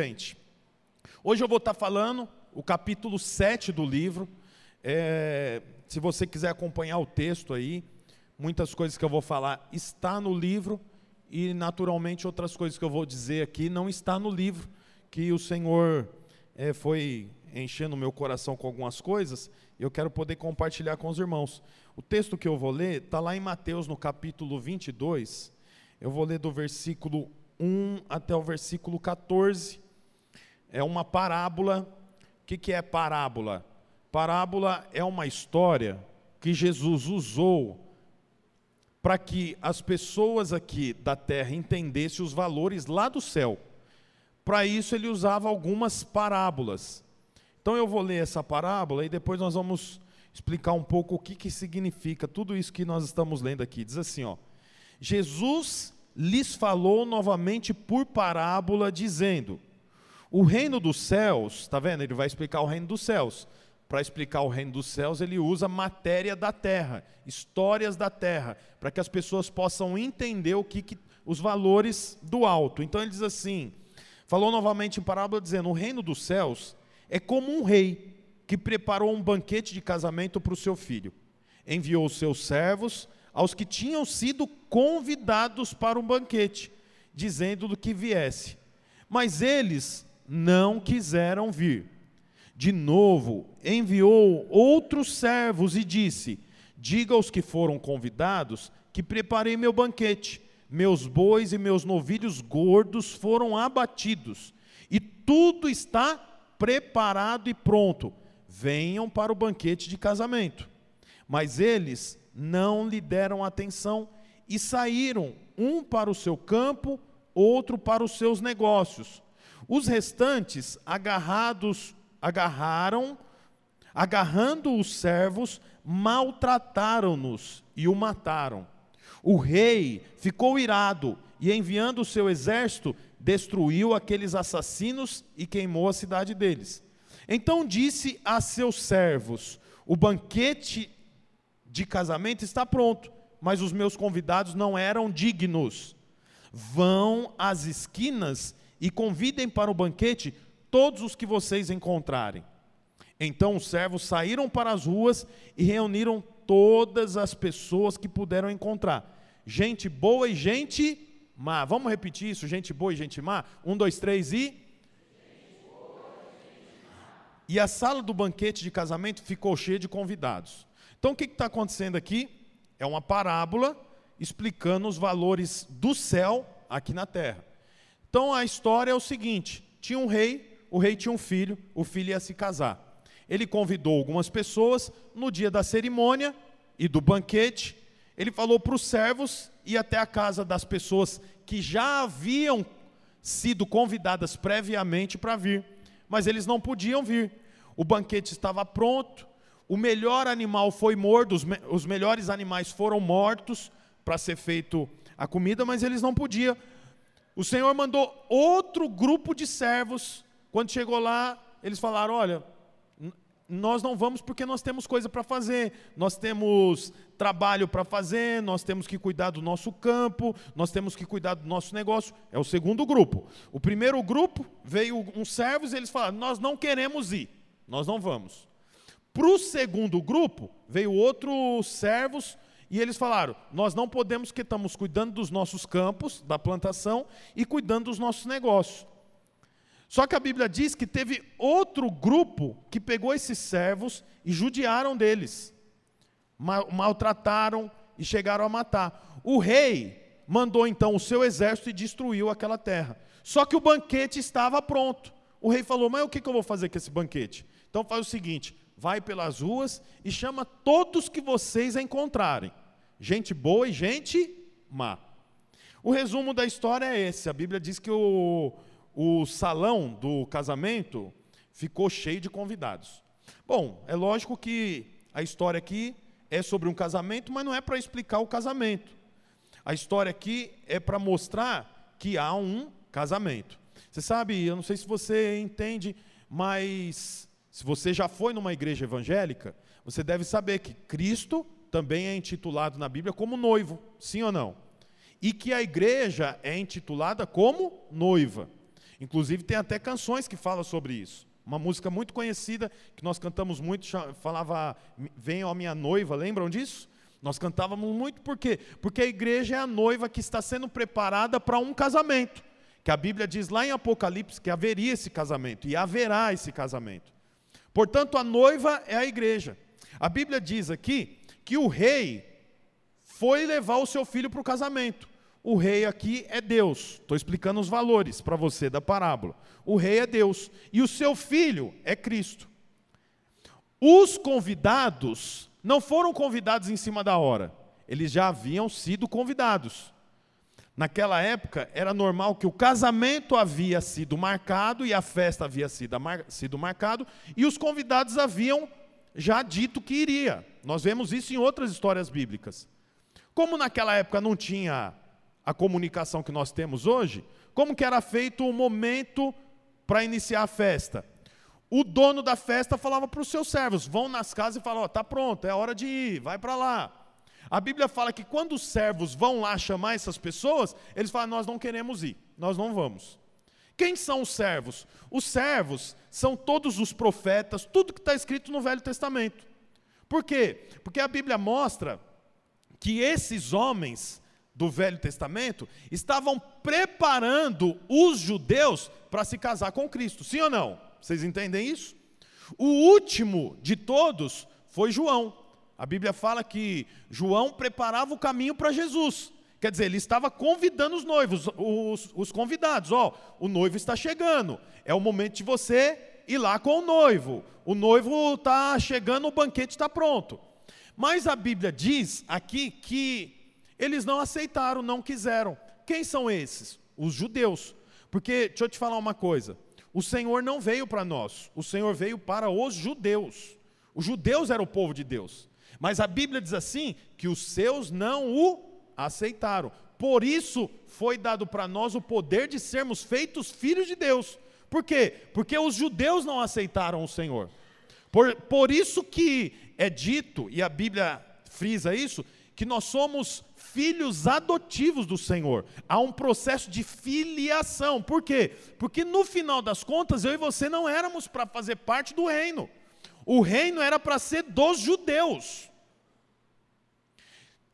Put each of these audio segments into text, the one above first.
gente? Hoje eu vou estar falando o capítulo 7 do livro. É, se você quiser acompanhar o texto aí, muitas coisas que eu vou falar está no livro e naturalmente outras coisas que eu vou dizer aqui não está no livro, que o Senhor é, foi enchendo o meu coração com algumas coisas, e eu quero poder compartilhar com os irmãos. O texto que eu vou ler está lá em Mateus, no capítulo 22. Eu vou ler do versículo 1 até o versículo 14. É uma parábola. O que, que é parábola? Parábola é uma história que Jesus usou para que as pessoas aqui da terra entendessem os valores lá do céu. Para isso, ele usava algumas parábolas. Então eu vou ler essa parábola e depois nós vamos explicar um pouco o que, que significa tudo isso que nós estamos lendo aqui. Diz assim, ó: Jesus lhes falou novamente por parábola, dizendo: O reino dos céus, está vendo? Ele vai explicar o reino dos céus. Para explicar o reino dos céus, ele usa matéria da terra, histórias da terra, para que as pessoas possam entender o que, que os valores do alto. Então ele diz assim: falou novamente em parábola, dizendo: O reino dos céus é como um rei que preparou um banquete de casamento para o seu filho. Enviou os seus servos aos que tinham sido convidados para um banquete, dizendo do que viesse. Mas eles não quiseram vir. De novo, enviou outros servos e disse: Diga aos que foram convidados que preparei meu banquete. Meus bois e meus novilhos gordos foram abatidos, e tudo está preparado e pronto. Venham para o banquete de casamento. Mas eles não lhe deram atenção e saíram, um para o seu campo, outro para os seus negócios. Os restantes, agarrados, agarraram, agarrando os servos, maltrataram-nos e o mataram. O rei ficou irado e, enviando o seu exército, destruiu aqueles assassinos e queimou a cidade deles. Então disse a seus servos: O banquete de casamento está pronto, mas os meus convidados não eram dignos. Vão às esquinas e convidem para o banquete todos os que vocês encontrarem. Então os servos saíram para as ruas e reuniram todas as pessoas que puderam encontrar, gente boa e gente má. Vamos repetir isso? Gente boa e gente má? Um, dois, três e. E a sala do banquete de casamento ficou cheia de convidados. Então o que está acontecendo aqui? É uma parábola explicando os valores do céu aqui na terra. Então a história é o seguinte: tinha um rei, o rei tinha um filho, o filho ia se casar. Ele convidou algumas pessoas no dia da cerimônia e do banquete. Ele falou para os servos ir até a casa das pessoas que já haviam sido convidadas previamente para vir, mas eles não podiam vir. O banquete estava pronto, o melhor animal foi morto, os, me os melhores animais foram mortos para ser feito a comida, mas eles não podiam. O Senhor mandou outro grupo de servos. Quando chegou lá, eles falaram: Olha, nós não vamos porque nós temos coisa para fazer, nós temos trabalho para fazer, nós temos que cuidar do nosso campo, nós temos que cuidar do nosso negócio. É o segundo grupo. O primeiro grupo veio uns servos e eles falaram: Nós não queremos ir, nós não vamos. Para o segundo grupo veio outros servos e eles falaram: Nós não podemos porque estamos cuidando dos nossos campos, da plantação e cuidando dos nossos negócios. Só que a Bíblia diz que teve outro grupo que pegou esses servos e judiaram deles, maltrataram e chegaram a matar. O rei mandou então o seu exército e destruiu aquela terra. Só que o banquete estava pronto. O rei falou: Mas o que eu vou fazer com esse banquete? Então faz o seguinte: vai pelas ruas e chama todos que vocês encontrarem, gente boa e gente má. O resumo da história é esse: a Bíblia diz que o, o salão do casamento ficou cheio de convidados. Bom, é lógico que a história aqui é sobre um casamento, mas não é para explicar o casamento. A história aqui é para mostrar que há um casamento. Você sabe, eu não sei se você entende, mas se você já foi numa igreja evangélica, você deve saber que Cristo também é intitulado na Bíblia como noivo, sim ou não? E que a igreja é intitulada como noiva. Inclusive, tem até canções que falam sobre isso. Uma música muito conhecida, que nós cantamos muito, falava Venha a minha noiva, lembram disso? Nós cantávamos muito por quê? Porque a igreja é a noiva que está sendo preparada para um casamento. Que a Bíblia diz lá em Apocalipse que haveria esse casamento, e haverá esse casamento. Portanto, a noiva é a igreja. A Bíblia diz aqui que o rei foi levar o seu filho para o casamento. O rei aqui é Deus. Estou explicando os valores para você da parábola. O rei é Deus e o seu filho é Cristo. Os convidados não foram convidados em cima da hora, eles já haviam sido convidados. Naquela época, era normal que o casamento havia sido marcado e a festa havia sido, mar, sido marcado, e os convidados haviam já dito que iria. Nós vemos isso em outras histórias bíblicas. Como naquela época não tinha a comunicação que nós temos hoje, como que era feito o momento para iniciar a festa? O dono da festa falava para os seus servos: vão nas casas e falam: está pronto, é hora de ir, vai para lá. A Bíblia fala que quando os servos vão lá chamar essas pessoas, eles falam: Nós não queremos ir, nós não vamos. Quem são os servos? Os servos são todos os profetas, tudo que está escrito no Velho Testamento. Por quê? Porque a Bíblia mostra que esses homens do Velho Testamento estavam preparando os judeus para se casar com Cristo. Sim ou não? Vocês entendem isso? O último de todos foi João. A Bíblia fala que João preparava o caminho para Jesus. Quer dizer, ele estava convidando os noivos, os, os convidados. Ó, o noivo está chegando. É o momento de você ir lá com o noivo. O noivo está chegando, o banquete está pronto. Mas a Bíblia diz aqui que eles não aceitaram, não quiseram. Quem são esses? Os judeus. Porque, deixa eu te falar uma coisa: o Senhor não veio para nós, o Senhor veio para os judeus. Os judeus eram o povo de Deus. Mas a Bíblia diz assim: que os seus não o aceitaram. Por isso foi dado para nós o poder de sermos feitos filhos de Deus. Por quê? Porque os judeus não aceitaram o Senhor. Por, por isso que é dito, e a Bíblia frisa isso, que nós somos filhos adotivos do Senhor. Há um processo de filiação. Por quê? Porque no final das contas, eu e você não éramos para fazer parte do reino. O reino era para ser dos judeus.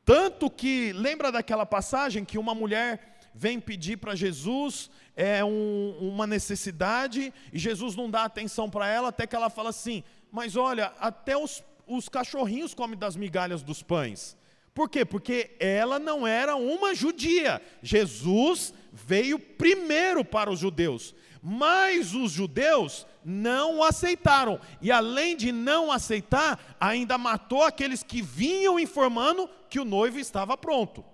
Tanto que, lembra daquela passagem que uma mulher vem pedir para Jesus é, um, uma necessidade e Jesus não dá atenção para ela, até que ela fala assim: Mas olha, até os, os cachorrinhos comem das migalhas dos pães. Por quê? Porque ela não era uma judia. Jesus veio primeiro para os judeus. Mas os judeus não o aceitaram. E além de não aceitar, ainda matou aqueles que vinham informando que o noivo estava pronto.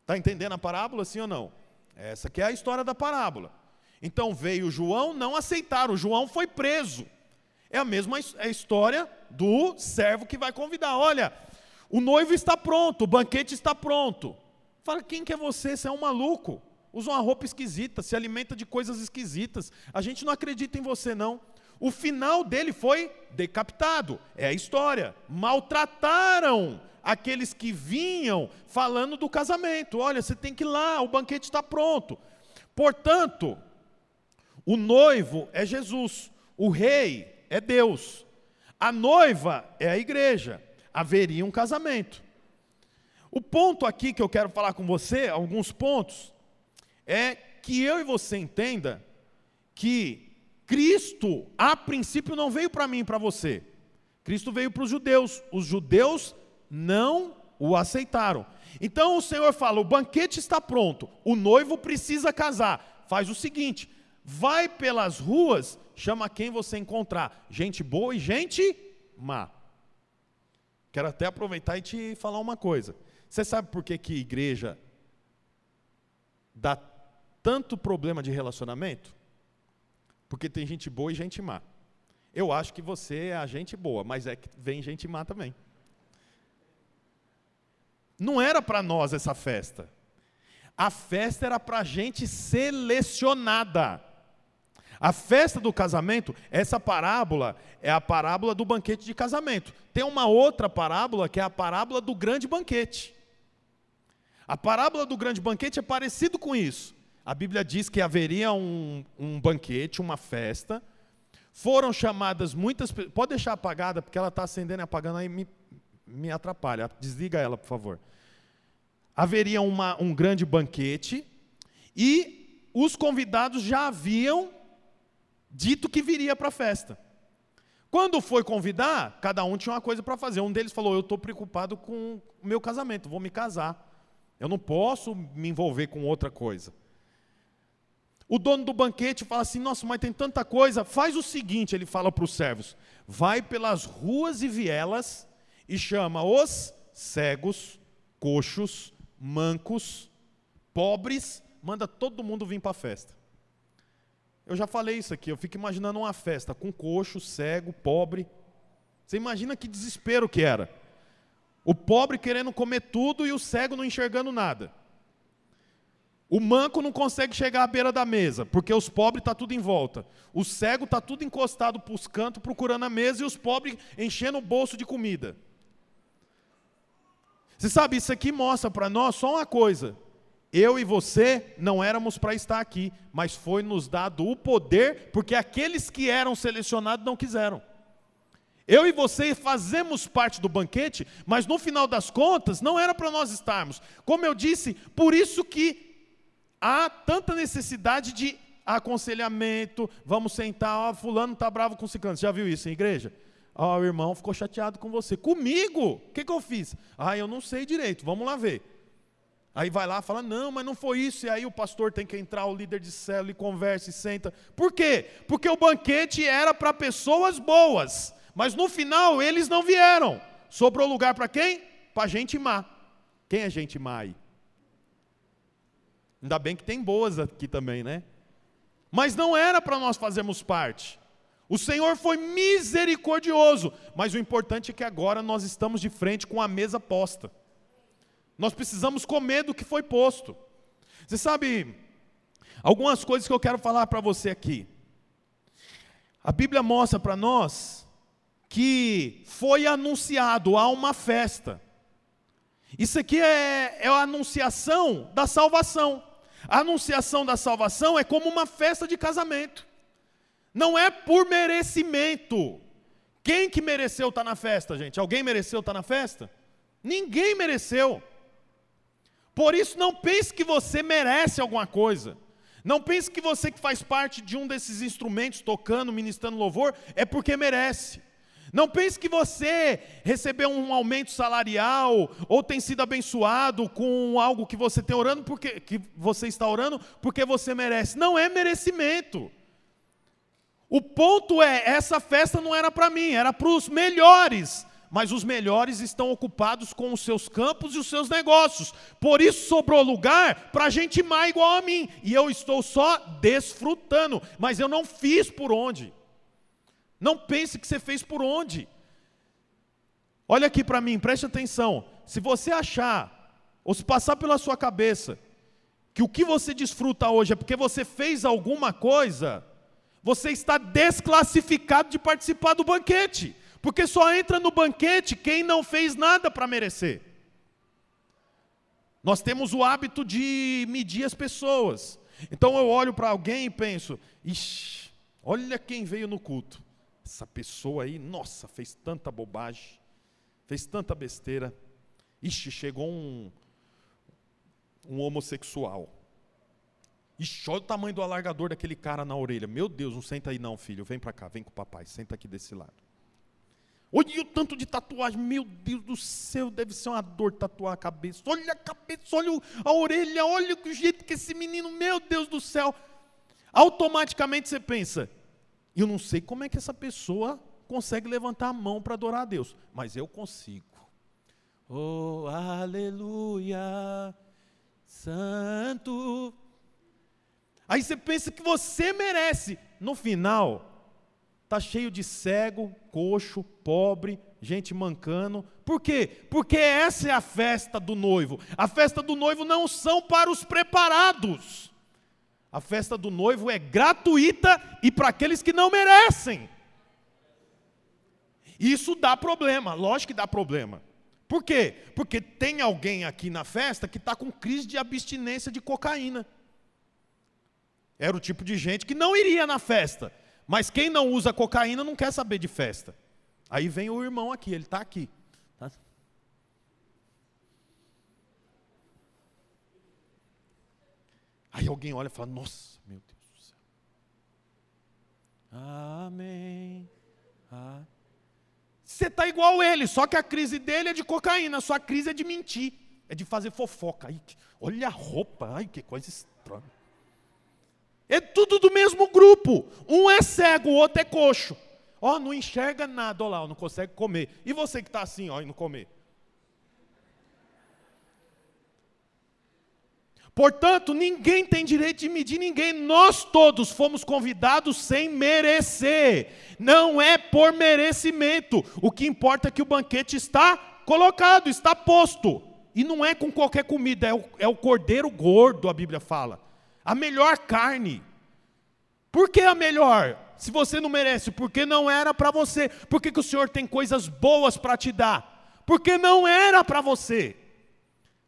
Está entendendo a parábola, sim ou não? Essa que é a história da parábola. Então veio João, não aceitaram, João foi preso. É a mesma é história do servo que vai convidar. Olha, o noivo está pronto, o banquete está pronto. Fala, quem que é você? Você é um maluco usa uma roupa esquisita, se alimenta de coisas esquisitas. A gente não acredita em você, não. O final dele foi decapitado, é a história. Maltrataram aqueles que vinham falando do casamento. Olha, você tem que ir lá, o banquete está pronto. Portanto, o noivo é Jesus, o rei é Deus, a noiva é a igreja. Haveria um casamento. O ponto aqui que eu quero falar com você, alguns pontos, é que eu e você entenda que Cristo, a princípio, não veio para mim e para você. Cristo veio para os judeus. Os judeus não o aceitaram. Então o Senhor fala: o banquete está pronto, o noivo precisa casar. Faz o seguinte: vai pelas ruas, chama quem você encontrar, gente boa e gente má. Quero até aproveitar e te falar uma coisa. Você sabe por que, que igreja dá tanto problema de relacionamento? Porque tem gente boa e gente má. Eu acho que você é a gente boa, mas é que vem gente má também. Não era para nós essa festa. A festa era para gente selecionada. A festa do casamento, essa parábola é a parábola do banquete de casamento. Tem uma outra parábola que é a parábola do grande banquete. A parábola do grande banquete é parecido com isso. A Bíblia diz que haveria um, um banquete, uma festa. Foram chamadas muitas pessoas. Pode deixar apagada, porque ela está acendendo e apagando, aí me, me atrapalha. Desliga ela, por favor. Haveria uma, um grande banquete e os convidados já haviam dito que viria para a festa. Quando foi convidar, cada um tinha uma coisa para fazer. Um deles falou: Eu estou preocupado com o meu casamento, vou me casar. Eu não posso me envolver com outra coisa. O dono do banquete fala assim: Nossa, mas tem tanta coisa. Faz o seguinte: ele fala para os servos: Vai pelas ruas e vielas e chama os cegos, coxos, mancos, pobres, manda todo mundo vir para a festa. Eu já falei isso aqui, eu fico imaginando uma festa com coxo, cego, pobre. Você imagina que desespero que era. O pobre querendo comer tudo e o cego não enxergando nada. O manco não consegue chegar à beira da mesa, porque os pobres estão tá tudo em volta. O cego está tudo encostado para os cantos procurando a mesa e os pobres enchendo o bolso de comida. Você sabe, isso aqui mostra para nós só uma coisa: eu e você não éramos para estar aqui, mas foi nos dado o poder, porque aqueles que eram selecionados não quiseram. Eu e você fazemos parte do banquete, mas no final das contas não era para nós estarmos. Como eu disse, por isso que há tanta necessidade de aconselhamento, vamos sentar, ó, fulano está bravo com ciclano. Você já viu isso em igreja? Ó, o irmão ficou chateado com você. Comigo? O que, que eu fiz? Ah, eu não sei direito, vamos lá ver. Aí vai lá fala, não, mas não foi isso. E aí o pastor tem que entrar, o líder de célula, e conversa e senta. Por quê? Porque o banquete era para pessoas boas. Mas no final eles não vieram. Sobrou lugar para quem? Para gente má. Quem é gente má aí? Ainda bem que tem boas aqui também, né? Mas não era para nós fazermos parte. O Senhor foi misericordioso, mas o importante é que agora nós estamos de frente com a mesa posta. Nós precisamos comer do que foi posto. Você sabe, algumas coisas que eu quero falar para você aqui. A Bíblia mostra para nós que foi anunciado a uma festa. Isso aqui é, é a anunciação da salvação. A anunciação da salvação é como uma festa de casamento. Não é por merecimento. Quem que mereceu estar tá na festa, gente? Alguém mereceu estar tá na festa? Ninguém mereceu. Por isso, não pense que você merece alguma coisa. Não pense que você que faz parte de um desses instrumentos, tocando, ministrando louvor, é porque merece. Não pense que você recebeu um aumento salarial ou tem sido abençoado com algo que você tem orando porque que você está orando porque você merece. Não é merecimento. O ponto é, essa festa não era para mim, era para os melhores mas os melhores estão ocupados com os seus campos e os seus negócios. Por isso sobrou lugar para gente má igual a mim. E eu estou só desfrutando, mas eu não fiz por onde. Não pense que você fez por onde. Olha aqui para mim, preste atenção. Se você achar, ou se passar pela sua cabeça, que o que você desfruta hoje é porque você fez alguma coisa, você está desclassificado de participar do banquete porque só entra no banquete quem não fez nada para merecer. Nós temos o hábito de medir as pessoas. Então eu olho para alguém e penso: ixi, olha quem veio no culto. Essa pessoa aí, nossa, fez tanta bobagem, fez tanta besteira. Ixi, chegou um, um homossexual. Ixi, olha o tamanho do alargador daquele cara na orelha. Meu Deus, não senta aí não, filho. Vem para cá, vem com o papai, senta aqui desse lado. Olha o tanto de tatuagem, meu Deus do céu, deve ser uma dor tatuar a cabeça. Olha a cabeça, olha a orelha, olha o jeito que esse menino, meu Deus do céu. Automaticamente você pensa, eu não sei como é que essa pessoa consegue levantar a mão para adorar a Deus, mas eu consigo. Oh, aleluia, santo. Aí você pensa que você merece. No final, Está cheio de cego, coxo, pobre, gente mancando. Por quê? Porque essa é a festa do noivo. A festa do noivo não são para os preparados. A festa do noivo é gratuita e para aqueles que não merecem. Isso dá problema, lógico que dá problema. Por quê? Porque tem alguém aqui na festa que está com crise de abstinência de cocaína. Era o tipo de gente que não iria na festa. Mas quem não usa cocaína não quer saber de festa. Aí vem o irmão aqui, ele está aqui. Tá? Aí alguém olha e fala: Nossa, meu Deus do céu. Amém. Ah. Você está igual ele, só que a crise dele é de cocaína, a sua crise é de mentir, é de fazer fofoca. Ai, olha a roupa, ai que coisa estranha. É tudo do mesmo grupo. Um é cego, o outro é coxo. Ó, não enxerga nada, ó lá, não consegue comer. E você que está assim, ó, e não comer? Portanto, ninguém tem direito de medir ninguém. Nós todos fomos convidados sem merecer. Não é por merecimento. O que importa é que o banquete está colocado, está posto. E não é com qualquer comida, é o, é o cordeiro gordo, a Bíblia fala. A melhor carne. Por que a melhor? Se você não merece, porque não era para você. Por que, que o Senhor tem coisas boas para te dar? Porque não era para você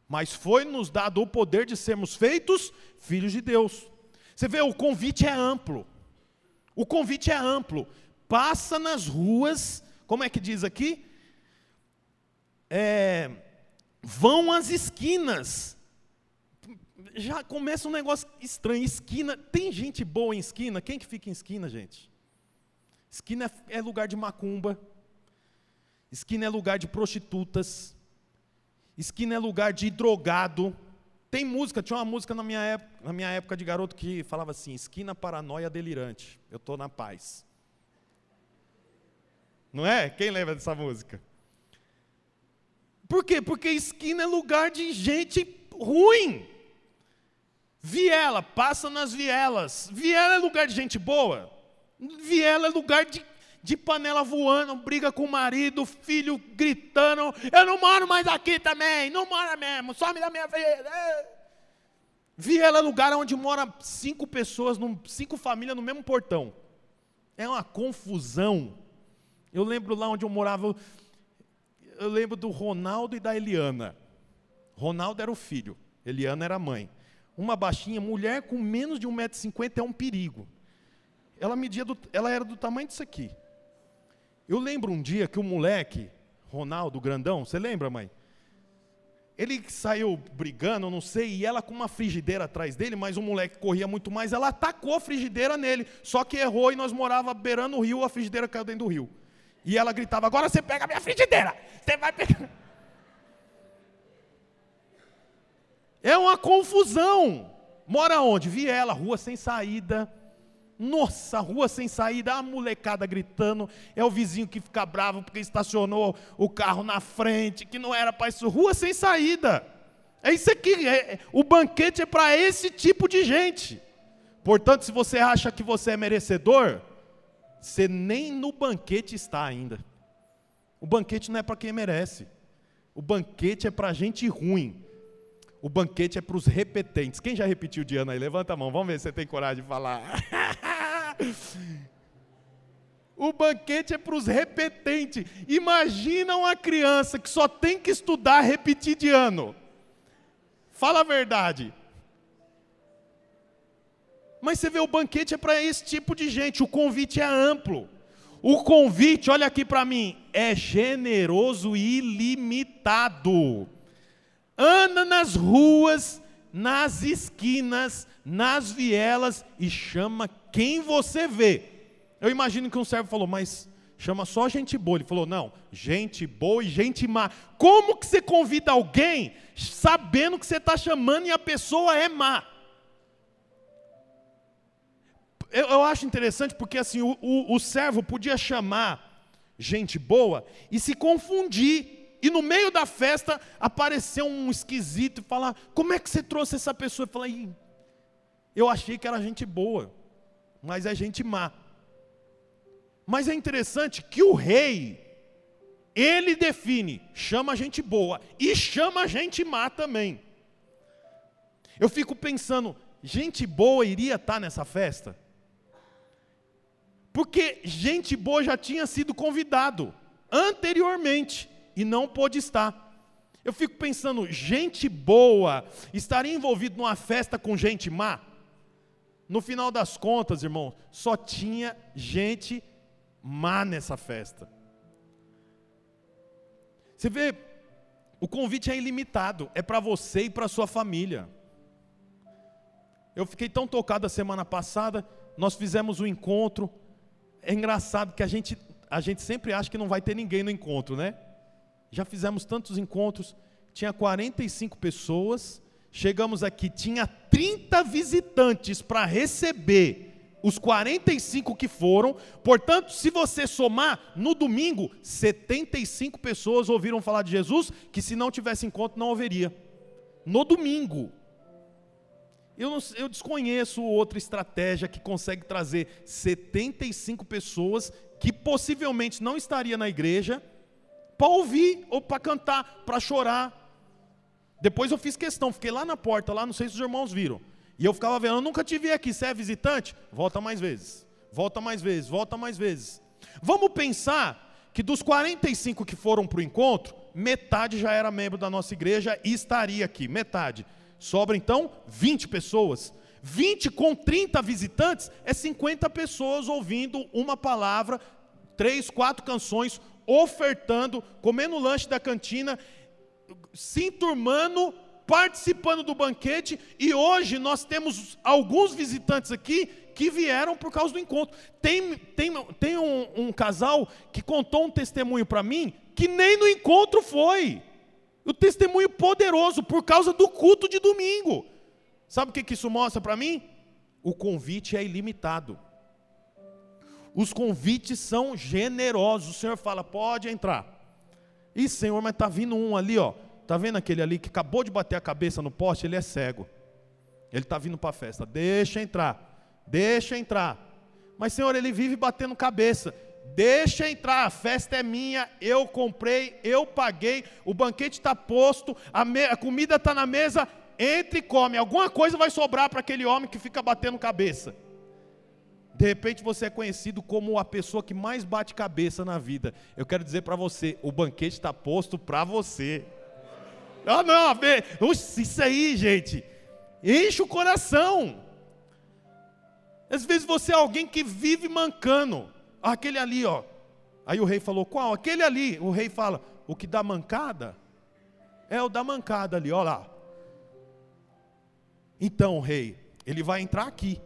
mas foi nos dado o poder de sermos feitos filhos de Deus. Você vê, o convite é amplo. O convite é amplo. Passa nas ruas, como é que diz aqui? É, vão às esquinas. Já começa um negócio estranho. Esquina, tem gente boa em esquina? Quem que fica em esquina, gente? Esquina é, é lugar de macumba. Esquina é lugar de prostitutas. Esquina é lugar de drogado. Tem música, tinha uma música na minha época, na minha época de garoto que falava assim: esquina paranoia delirante. Eu estou na paz. Não é? Quem lembra dessa música? Por quê? Porque esquina é lugar de gente ruim. Viela, passa nas vielas. Viela é lugar de gente boa. Viela é lugar de de panela voando, briga com o marido, filho gritando: Eu não moro mais aqui também, não mora mesmo, some da minha vida. É lugar onde mora cinco pessoas, cinco famílias no mesmo portão. É uma confusão. Eu lembro lá onde eu morava, eu lembro do Ronaldo e da Eliana. Ronaldo era o filho, Eliana era a mãe. Uma baixinha, mulher com menos de 1,50m é um perigo. Ela media, do, ela era do tamanho disso aqui. Eu lembro um dia que o moleque, Ronaldo, grandão, você lembra, mãe? Ele saiu brigando, não sei, e ela com uma frigideira atrás dele, mas o moleque corria muito mais, ela atacou a frigideira nele, só que errou e nós morava beirando o rio, a frigideira caiu dentro do rio. E ela gritava: Agora você pega a minha frigideira, você vai pegar. É uma confusão. Mora onde? Viela, rua sem saída. Nossa, rua sem saída, a molecada gritando, é o vizinho que fica bravo porque estacionou o carro na frente, que não era para isso, rua sem saída. É isso aqui, é, o banquete é para esse tipo de gente. Portanto, se você acha que você é merecedor, você nem no banquete está ainda. O banquete não é para quem merece. O banquete é para gente ruim. O banquete é para os repetentes. Quem já repetiu de ano aí? Levanta a mão, vamos ver se você tem coragem de falar. o banquete é para os repetentes. Imagina uma criança que só tem que estudar repetir de ano. Fala a verdade. Mas você vê, o banquete é para esse tipo de gente, o convite é amplo. O convite, olha aqui para mim, é generoso e ilimitado anda nas ruas, nas esquinas, nas vielas e chama quem você vê. Eu imagino que um servo falou, mas chama só gente boa. Ele falou, não, gente boa e gente má. Como que você convida alguém sabendo que você está chamando e a pessoa é má? Eu, eu acho interessante porque assim o, o, o servo podia chamar gente boa e se confundir e no meio da festa apareceu um esquisito e falar: Como é que você trouxe essa pessoa? Eu falei: Eu achei que era gente boa, mas é gente má. Mas é interessante que o rei, ele define, chama gente boa e chama gente má também. Eu fico pensando, gente boa iria estar nessa festa? Porque gente boa já tinha sido convidado anteriormente e não pôde estar. Eu fico pensando, gente boa estaria envolvido numa festa com gente má? No final das contas, irmão, só tinha gente má nessa festa. Você vê, o convite é ilimitado, é para você e para sua família. Eu fiquei tão tocado a semana passada, nós fizemos um encontro. É engraçado que a gente, a gente sempre acha que não vai ter ninguém no encontro, né? Já fizemos tantos encontros, tinha 45 pessoas, chegamos aqui, tinha 30 visitantes para receber os 45 que foram. Portanto, se você somar, no domingo, 75 pessoas ouviram falar de Jesus, que se não tivesse encontro não haveria. No domingo. Eu, não, eu desconheço outra estratégia que consegue trazer 75 pessoas que possivelmente não estaria na igreja para ouvir ou para cantar, para chorar. Depois eu fiz questão, fiquei lá na porta, lá, não sei se os irmãos viram. E eu ficava vendo, eu nunca te vi aqui, você é visitante? Volta mais vezes, volta mais vezes, volta mais vezes. Vamos pensar que dos 45 que foram para o encontro, metade já era membro da nossa igreja e estaria aqui, metade. Sobra então 20 pessoas. 20 com 30 visitantes é 50 pessoas ouvindo uma palavra, três, quatro canções, ofertando, comendo lanche da cantina, se enturmando, participando do banquete, e hoje nós temos alguns visitantes aqui que vieram por causa do encontro. Tem, tem, tem um, um casal que contou um testemunho para mim que nem no encontro foi. O testemunho poderoso por causa do culto de domingo. Sabe o que, que isso mostra para mim? O convite é ilimitado. Os convites são generosos. O Senhor fala: pode entrar. E Senhor, mas está vindo um ali, ó. Está vendo aquele ali que acabou de bater a cabeça no poste? Ele é cego. Ele está vindo para a festa. Deixa entrar. Deixa entrar. Mas, Senhor, ele vive batendo cabeça. Deixa entrar, a festa é minha, eu comprei, eu paguei, o banquete está posto, a, a comida está na mesa, entre e come. Alguma coisa vai sobrar para aquele homem que fica batendo cabeça. De repente você é conhecido como a pessoa que mais bate cabeça na vida. Eu quero dizer para você: o banquete está posto para você. Ah, não, isso aí, gente, enche o coração. Às vezes você é alguém que vive mancando. Ah, aquele ali, ó. Aí o rei falou: qual? Aquele ali. O rei fala: o que dá mancada? É o da mancada ali, ó lá. Então, rei, ele vai entrar aqui.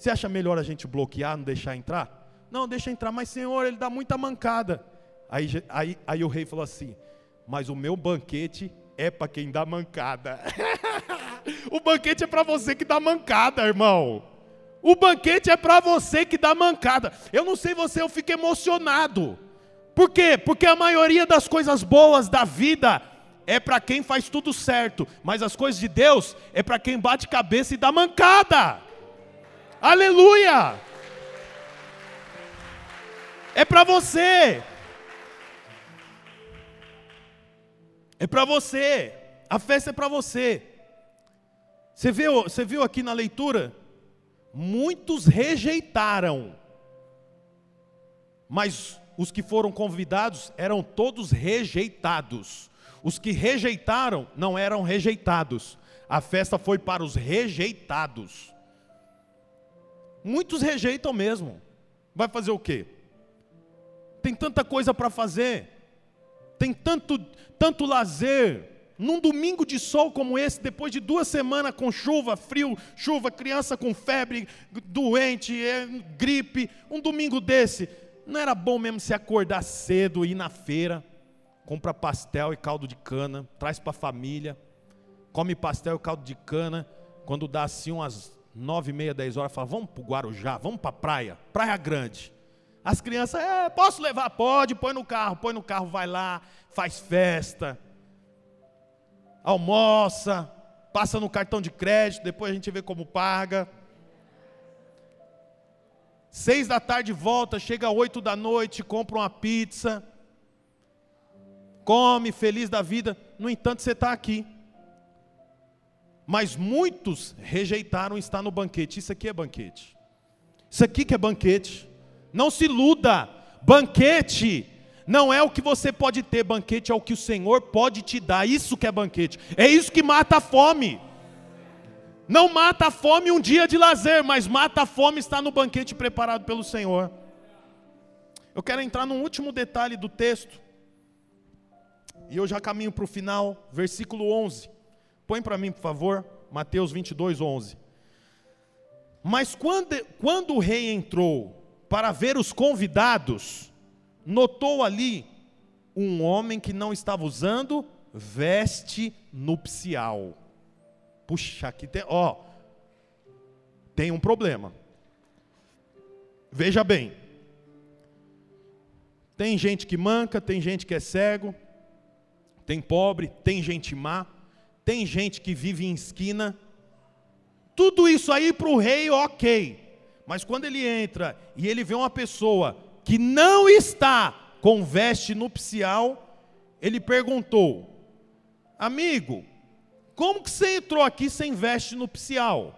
Você acha melhor a gente bloquear, não deixar entrar? Não, deixa entrar, mas senhor, ele dá muita mancada. Aí, aí, aí o rei falou assim: Mas o meu banquete é para quem dá mancada. o banquete é para você que dá mancada, irmão. O banquete é para você que dá mancada. Eu não sei você, eu fico emocionado. Por quê? Porque a maioria das coisas boas da vida é para quem faz tudo certo, mas as coisas de Deus é para quem bate cabeça e dá mancada. Aleluia! É para você. É para você. A festa é para você. Você viu, você viu aqui na leitura? Muitos rejeitaram, mas os que foram convidados eram todos rejeitados. Os que rejeitaram não eram rejeitados. A festa foi para os rejeitados. Muitos rejeitam mesmo. Vai fazer o quê? Tem tanta coisa para fazer. Tem tanto, tanto lazer num domingo de sol como esse, depois de duas semanas com chuva, frio, chuva, criança com febre, doente, é, gripe, um domingo desse, não era bom mesmo se acordar cedo, ir na feira, compra pastel e caldo de cana, traz para a família, come pastel e caldo de cana, quando dá assim umas nove e meia, dez horas, fala, vamos para o Guarujá, vamos para a praia, praia grande. As crianças, é, posso levar? Pode, põe no carro, põe no carro, vai lá, faz festa almoça, passa no cartão de crédito, depois a gente vê como paga. Seis da tarde volta, chega oito da noite, compra uma pizza, come, feliz da vida. No entanto, você está aqui. Mas muitos rejeitaram estar no banquete. Isso aqui é banquete. Isso aqui que é banquete. Não se iluda. Banquete não é o que você pode ter, banquete é o que o Senhor pode te dar. Isso que é banquete. É isso que mata a fome. Não mata a fome um dia de lazer, mas mata a fome estar no banquete preparado pelo Senhor. Eu quero entrar num último detalhe do texto. E eu já caminho para o final, versículo 11. Põe para mim, por favor, Mateus 22, 11. Mas quando, quando o rei entrou para ver os convidados, notou ali um homem que não estava usando veste nupcial. Puxa, aqui tem, ó, tem um problema. Veja bem. Tem gente que manca, tem gente que é cego, tem pobre, tem gente má, tem gente que vive em esquina. Tudo isso aí para o rei, ok. Mas quando ele entra e ele vê uma pessoa que não está com veste nupcial, ele perguntou: Amigo, como que você entrou aqui sem veste nupcial?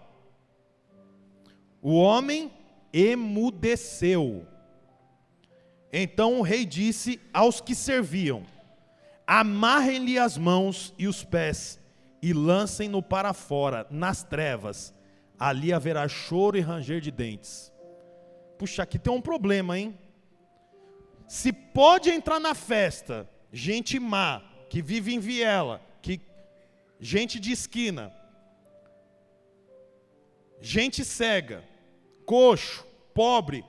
O homem emudeceu. Então o rei disse aos que serviam: Amarrem-lhe as mãos e os pés e lancem-no para fora, nas trevas. Ali haverá choro e ranger de dentes. Puxa, aqui tem um problema, hein? Se pode entrar na festa gente má, que vive em viela, gente de esquina, gente cega, coxo, pobre,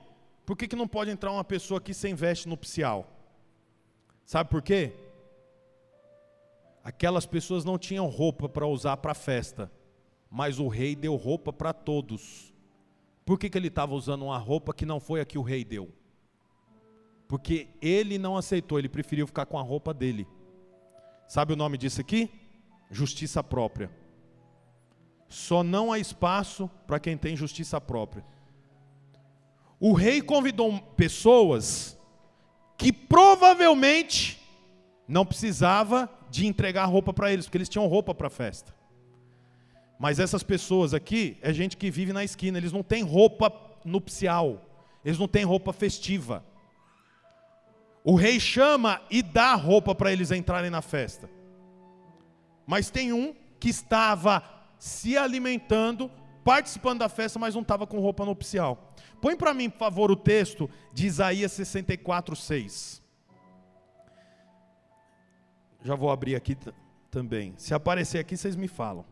por que, que não pode entrar uma pessoa aqui sem veste nupcial? Sabe por quê? Aquelas pessoas não tinham roupa para usar para a festa, mas o rei deu roupa para todos. Por que, que ele estava usando uma roupa que não foi a que o rei deu? Porque ele não aceitou, ele preferiu ficar com a roupa dele. Sabe o nome disso aqui? justiça própria. Só não há espaço para quem tem justiça própria. O rei convidou pessoas que provavelmente não precisava de entregar roupa para eles, porque eles tinham roupa para a festa. Mas essas pessoas aqui é gente que vive na esquina, eles não têm roupa nupcial, eles não têm roupa festiva. O rei chama e dá roupa para eles entrarem na festa. Mas tem um que estava se alimentando, participando da festa, mas não estava com roupa nupcial. Põe para mim, por favor, o texto de Isaías 64, 6. Já vou abrir aqui também. Se aparecer aqui, vocês me falam.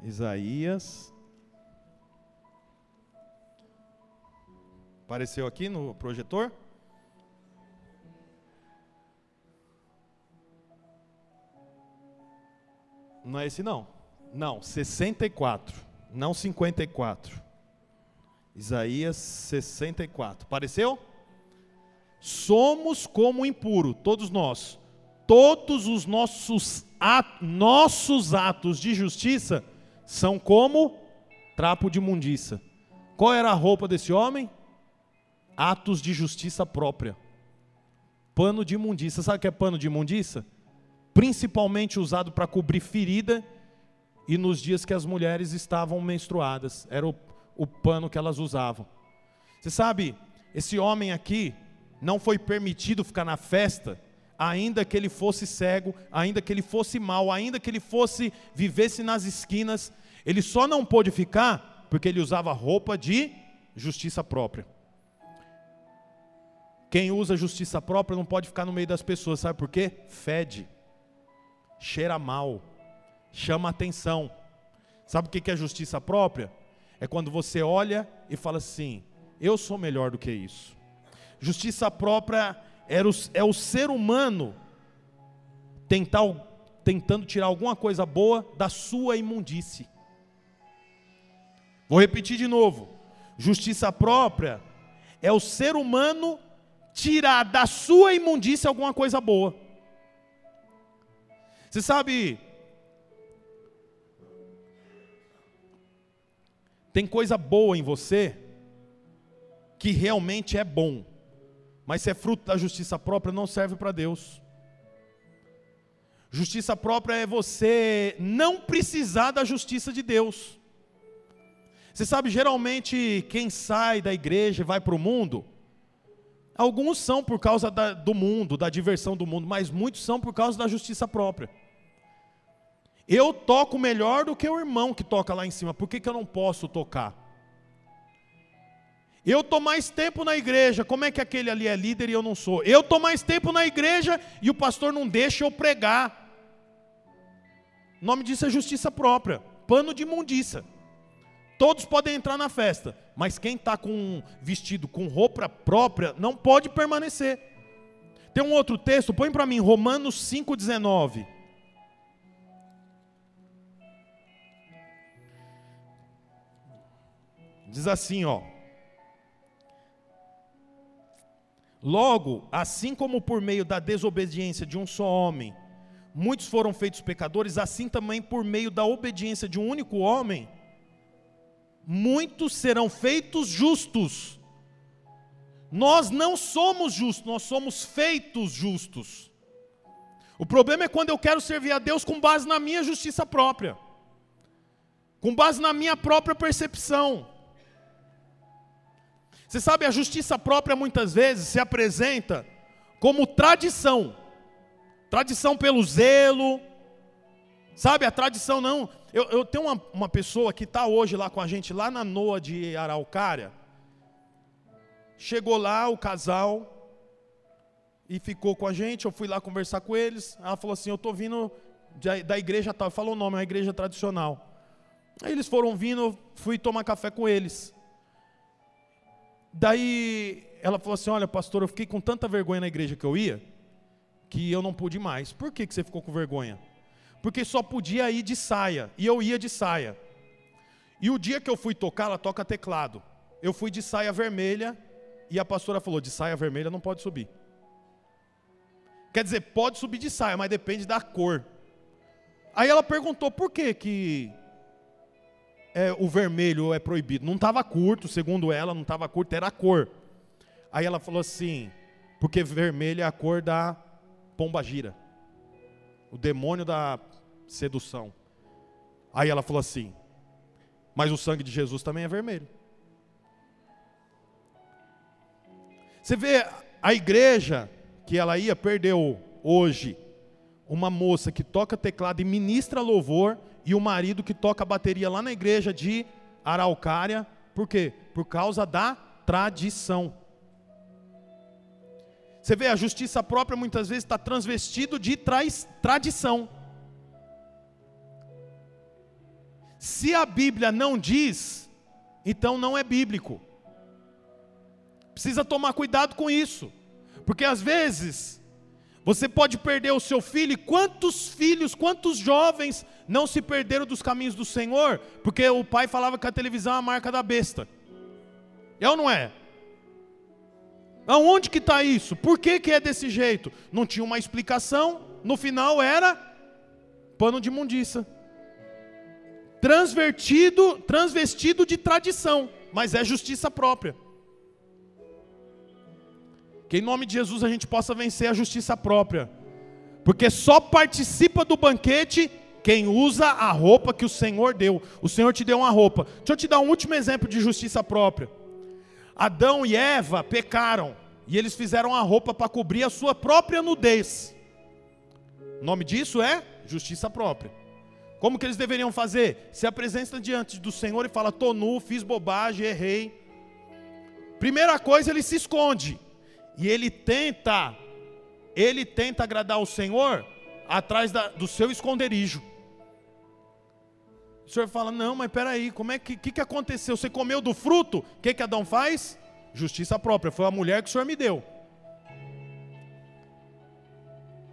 Isaías. Apareceu aqui no projetor? Não é esse não. Não, 64. Não 54. Isaías 64. Apareceu? Somos como impuro, todos nós. Todos os nossos, atos, nossos atos de justiça são como trapo de mundiça. Qual era a roupa desse homem? Atos de justiça própria. Pano de imundícia. Sabe o que é pano de imundícia? principalmente usado para cobrir ferida e nos dias que as mulheres estavam menstruadas, era o, o pano que elas usavam. Você sabe, esse homem aqui não foi permitido ficar na festa, ainda que ele fosse cego, ainda que ele fosse mau, ainda que ele fosse vivesse nas esquinas, ele só não pôde ficar porque ele usava roupa de justiça própria. Quem usa justiça própria não pode ficar no meio das pessoas, sabe por quê? Fede cheira mal, chama atenção. Sabe o que é justiça própria? É quando você olha e fala assim: eu sou melhor do que isso. Justiça própria é o ser humano tentar, tentando tirar alguma coisa boa da sua imundície. Vou repetir de novo: justiça própria é o ser humano tirar da sua imundície alguma coisa boa. Você sabe, tem coisa boa em você que realmente é bom, mas se é fruto da justiça própria, não serve para Deus. Justiça própria é você não precisar da justiça de Deus. Você sabe, geralmente, quem sai da igreja e vai para o mundo, alguns são por causa da, do mundo, da diversão do mundo, mas muitos são por causa da justiça própria. Eu toco melhor do que o irmão que toca lá em cima, por que, que eu não posso tocar? Eu estou mais tempo na igreja, como é que aquele ali é líder e eu não sou? Eu estou mais tempo na igreja e o pastor não deixa eu pregar. O nome disso é justiça própria, pano de imundícia. Todos podem entrar na festa, mas quem está com vestido com roupa própria não pode permanecer. Tem um outro texto, põe para mim, Romanos 5,19. Diz assim, ó. Logo, assim como por meio da desobediência de um só homem, muitos foram feitos pecadores, assim também por meio da obediência de um único homem, muitos serão feitos justos. Nós não somos justos, nós somos feitos justos. O problema é quando eu quero servir a Deus com base na minha justiça própria, com base na minha própria percepção. Você sabe, a justiça própria muitas vezes se apresenta como tradição, tradição pelo zelo, sabe, a tradição não. Eu, eu tenho uma, uma pessoa que está hoje lá com a gente, lá na Noa de Araucária. Chegou lá o casal e ficou com a gente. Eu fui lá conversar com eles. Ela falou assim: Eu estou vindo da igreja tal. Falou o nome, é uma igreja tradicional. Aí eles foram vindo, fui tomar café com eles. Daí ela falou assim: Olha, pastor, eu fiquei com tanta vergonha na igreja que eu ia, que eu não pude mais. Por que, que você ficou com vergonha? Porque só podia ir de saia, e eu ia de saia. E o dia que eu fui tocar, ela toca teclado. Eu fui de saia vermelha, e a pastora falou: de saia vermelha não pode subir. Quer dizer, pode subir de saia, mas depende da cor. Aí ela perguntou por que que é, o vermelho é proibido. Não estava curto, segundo ela, não estava curto, era a cor. Aí ela falou assim: porque vermelho é a cor da pomba gira, o demônio da sedução. Aí ela falou assim: mas o sangue de Jesus também é vermelho. Você vê a igreja que ela ia, perdeu hoje uma moça que toca teclado e ministra louvor e o marido que toca bateria lá na igreja de Araucária. Por quê? Por causa da tradição. Você vê, a justiça própria muitas vezes está transvestido de traz, tradição. Se a Bíblia não diz, então não é bíblico. Precisa tomar cuidado com isso, porque às vezes você pode perder o seu filho, e quantos filhos, quantos jovens não se perderam dos caminhos do Senhor, porque o pai falava que a televisão é a marca da besta. É ou não é? Aonde que está isso? Por que, que é desse jeito? Não tinha uma explicação, no final era pano de mundiça. Transvertido, transvestido de tradição, mas é justiça própria. Que em nome de Jesus a gente possa vencer a justiça própria. Porque só participa do banquete quem usa a roupa que o Senhor deu. O Senhor te deu uma roupa. Deixa eu te dar um último exemplo de justiça própria. Adão e Eva pecaram e eles fizeram a roupa para cobrir a sua própria nudez. O nome disso é justiça própria. Como que eles deveriam fazer? Se apresentam diante do Senhor e fala: "Tô nu, fiz bobagem, errei". Primeira coisa, ele se esconde. E ele tenta, ele tenta agradar o Senhor atrás da, do seu esconderijo. O Senhor fala: Não, mas peraí, como é que, que, que aconteceu? Você comeu do fruto? O que, que Adão faz? Justiça própria, foi a mulher que o Senhor me deu.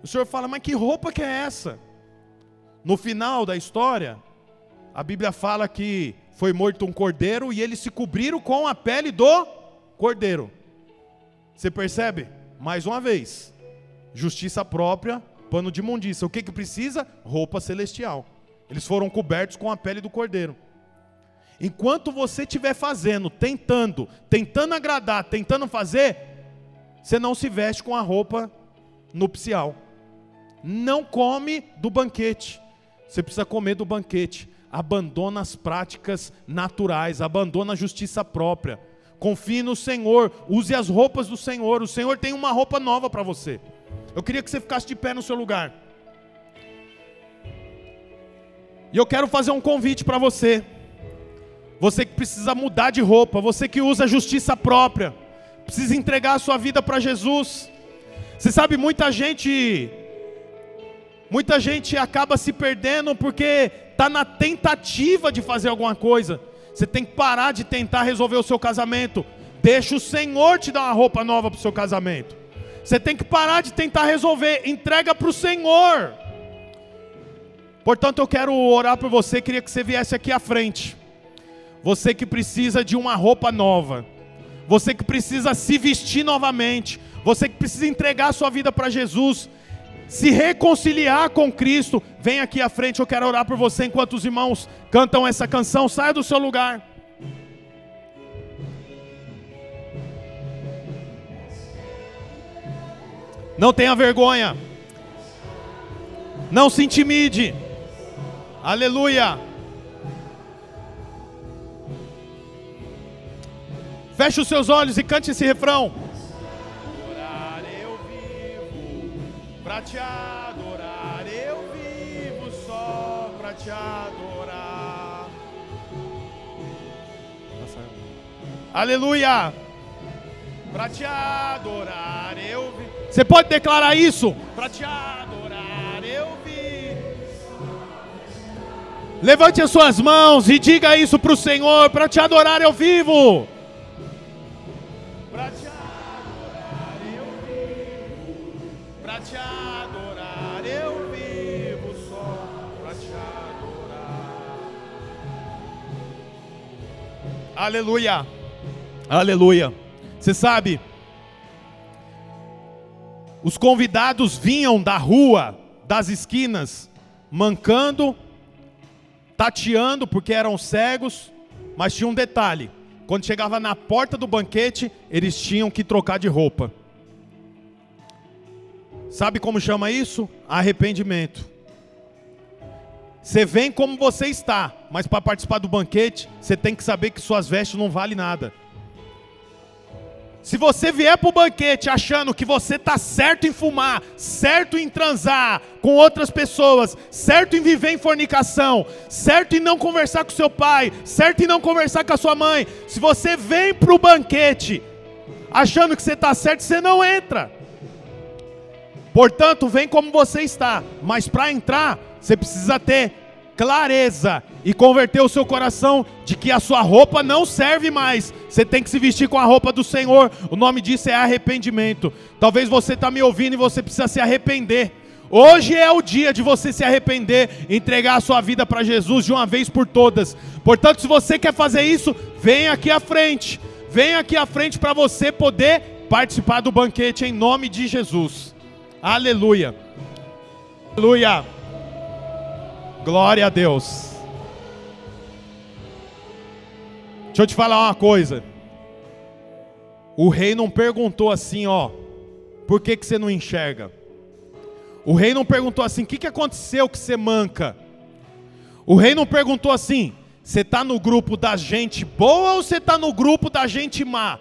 O Senhor fala: Mas que roupa que é essa? No final da história, a Bíblia fala que foi morto um cordeiro e eles se cobriram com a pele do cordeiro. Você percebe? Mais uma vez, justiça própria, pano de imundícia. O que, que precisa? Roupa celestial. Eles foram cobertos com a pele do cordeiro. Enquanto você estiver fazendo, tentando, tentando agradar, tentando fazer, você não se veste com a roupa nupcial. Não come do banquete. Você precisa comer do banquete. Abandona as práticas naturais, abandona a justiça própria Confie no Senhor, use as roupas do Senhor. O Senhor tem uma roupa nova para você. Eu queria que você ficasse de pé no seu lugar. E eu quero fazer um convite para você. Você que precisa mudar de roupa, você que usa justiça própria, precisa entregar a sua vida para Jesus. Você sabe, muita gente muita gente acaba se perdendo porque está na tentativa de fazer alguma coisa. Você tem que parar de tentar resolver o seu casamento. Deixa o Senhor te dar uma roupa nova para o seu casamento. Você tem que parar de tentar resolver. Entrega para o Senhor. Portanto, eu quero orar por você. Queria que você viesse aqui à frente. Você que precisa de uma roupa nova. Você que precisa se vestir novamente. Você que precisa entregar a sua vida para Jesus. Se reconciliar com Cristo. Vem aqui à frente. Eu quero orar por você enquanto os irmãos cantam essa canção. Saia do seu lugar. Não tenha vergonha. Não se intimide. Aleluia. Feche os seus olhos e cante esse refrão. Pra te adorar eu vivo só pra te adorar. Aleluia. Pra te adorar eu vivo. Você pode declarar isso? Pra te adorar eu vivo. Levante as suas mãos e diga isso para o Senhor, para te adorar eu vivo. Aleluia. Aleluia. Você sabe, os convidados vinham da rua, das esquinas, mancando tateando porque eram cegos, mas tinha um detalhe: quando chegava na porta do banquete, eles tinham que trocar de roupa. Sabe como chama isso? Arrependimento. Você vem como você está, mas para participar do banquete, você tem que saber que suas vestes não valem nada. Se você vier para o banquete achando que você está certo em fumar, certo em transar com outras pessoas, certo em viver em fornicação, certo em não conversar com seu pai, certo em não conversar com a sua mãe, se você vem para o banquete achando que você está certo, você não entra. Portanto, vem como você está, mas para entrar, você precisa ter clareza e converter o seu coração de que a sua roupa não serve mais. Você tem que se vestir com a roupa do Senhor. O nome disso é arrependimento. Talvez você está me ouvindo e você precisa se arrepender. Hoje é o dia de você se arrepender, entregar a sua vida para Jesus de uma vez por todas. Portanto, se você quer fazer isso, vem aqui à frente. Vem aqui à frente para você poder participar do banquete em nome de Jesus. Aleluia. Aleluia. Glória a Deus. Deixa eu te falar uma coisa. O rei não perguntou assim, ó, por que, que você não enxerga? O rei não perguntou assim, o que, que aconteceu que você manca? O rei não perguntou assim, você está no grupo da gente boa ou você está no grupo da gente má?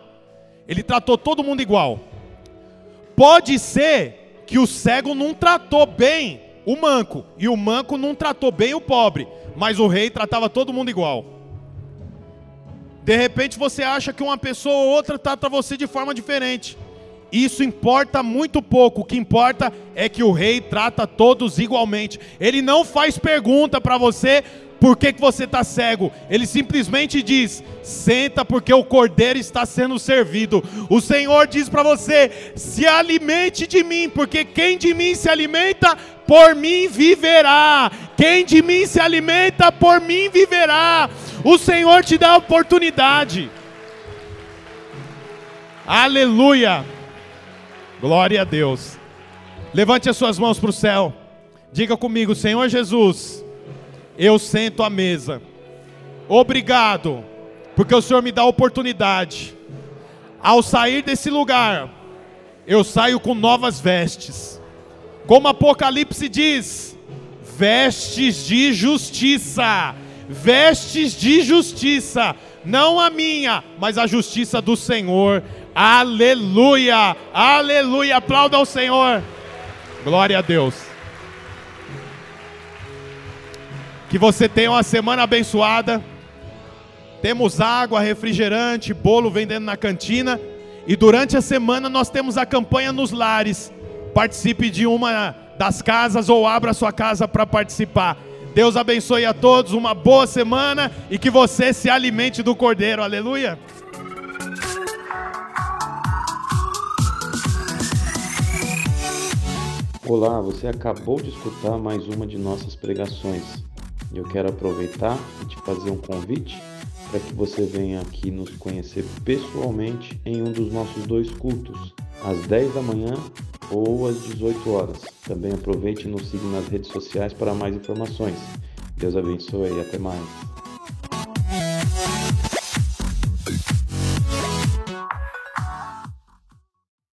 Ele tratou todo mundo igual. Pode ser que o cego não tratou bem o manco, e o manco não tratou bem o pobre, mas o rei tratava todo mundo igual. De repente você acha que uma pessoa ou outra trata você de forma diferente. Isso importa muito pouco. O que importa é que o rei trata todos igualmente. Ele não faz pergunta para você por que, que você está cego? Ele simplesmente diz: senta, porque o cordeiro está sendo servido. O Senhor diz para você: se alimente de mim, porque quem de mim se alimenta, por mim viverá. Quem de mim se alimenta, por mim viverá. O Senhor te dá a oportunidade. Aleluia. Glória a Deus. Levante as suas mãos para o céu. Diga comigo, Senhor Jesus eu sento à mesa. Obrigado, porque o Senhor me dá a oportunidade. Ao sair desse lugar, eu saio com novas vestes. Como Apocalipse diz, vestes de justiça, vestes de justiça, não a minha, mas a justiça do Senhor. Aleluia, aleluia, aplauda ao Senhor. Glória a Deus. Que você tenha uma semana abençoada. Temos água, refrigerante, bolo vendendo na cantina. E durante a semana nós temos a campanha nos lares. Participe de uma das casas ou abra sua casa para participar. Deus abençoe a todos, uma boa semana e que você se alimente do Cordeiro. Aleluia. Olá, você acabou de escutar mais uma de nossas pregações. Eu quero aproveitar e te fazer um convite para que você venha aqui nos conhecer pessoalmente em um dos nossos dois cultos, às 10 da manhã ou às 18 horas. Também aproveite e nos siga nas redes sociais para mais informações. Deus abençoe e até mais.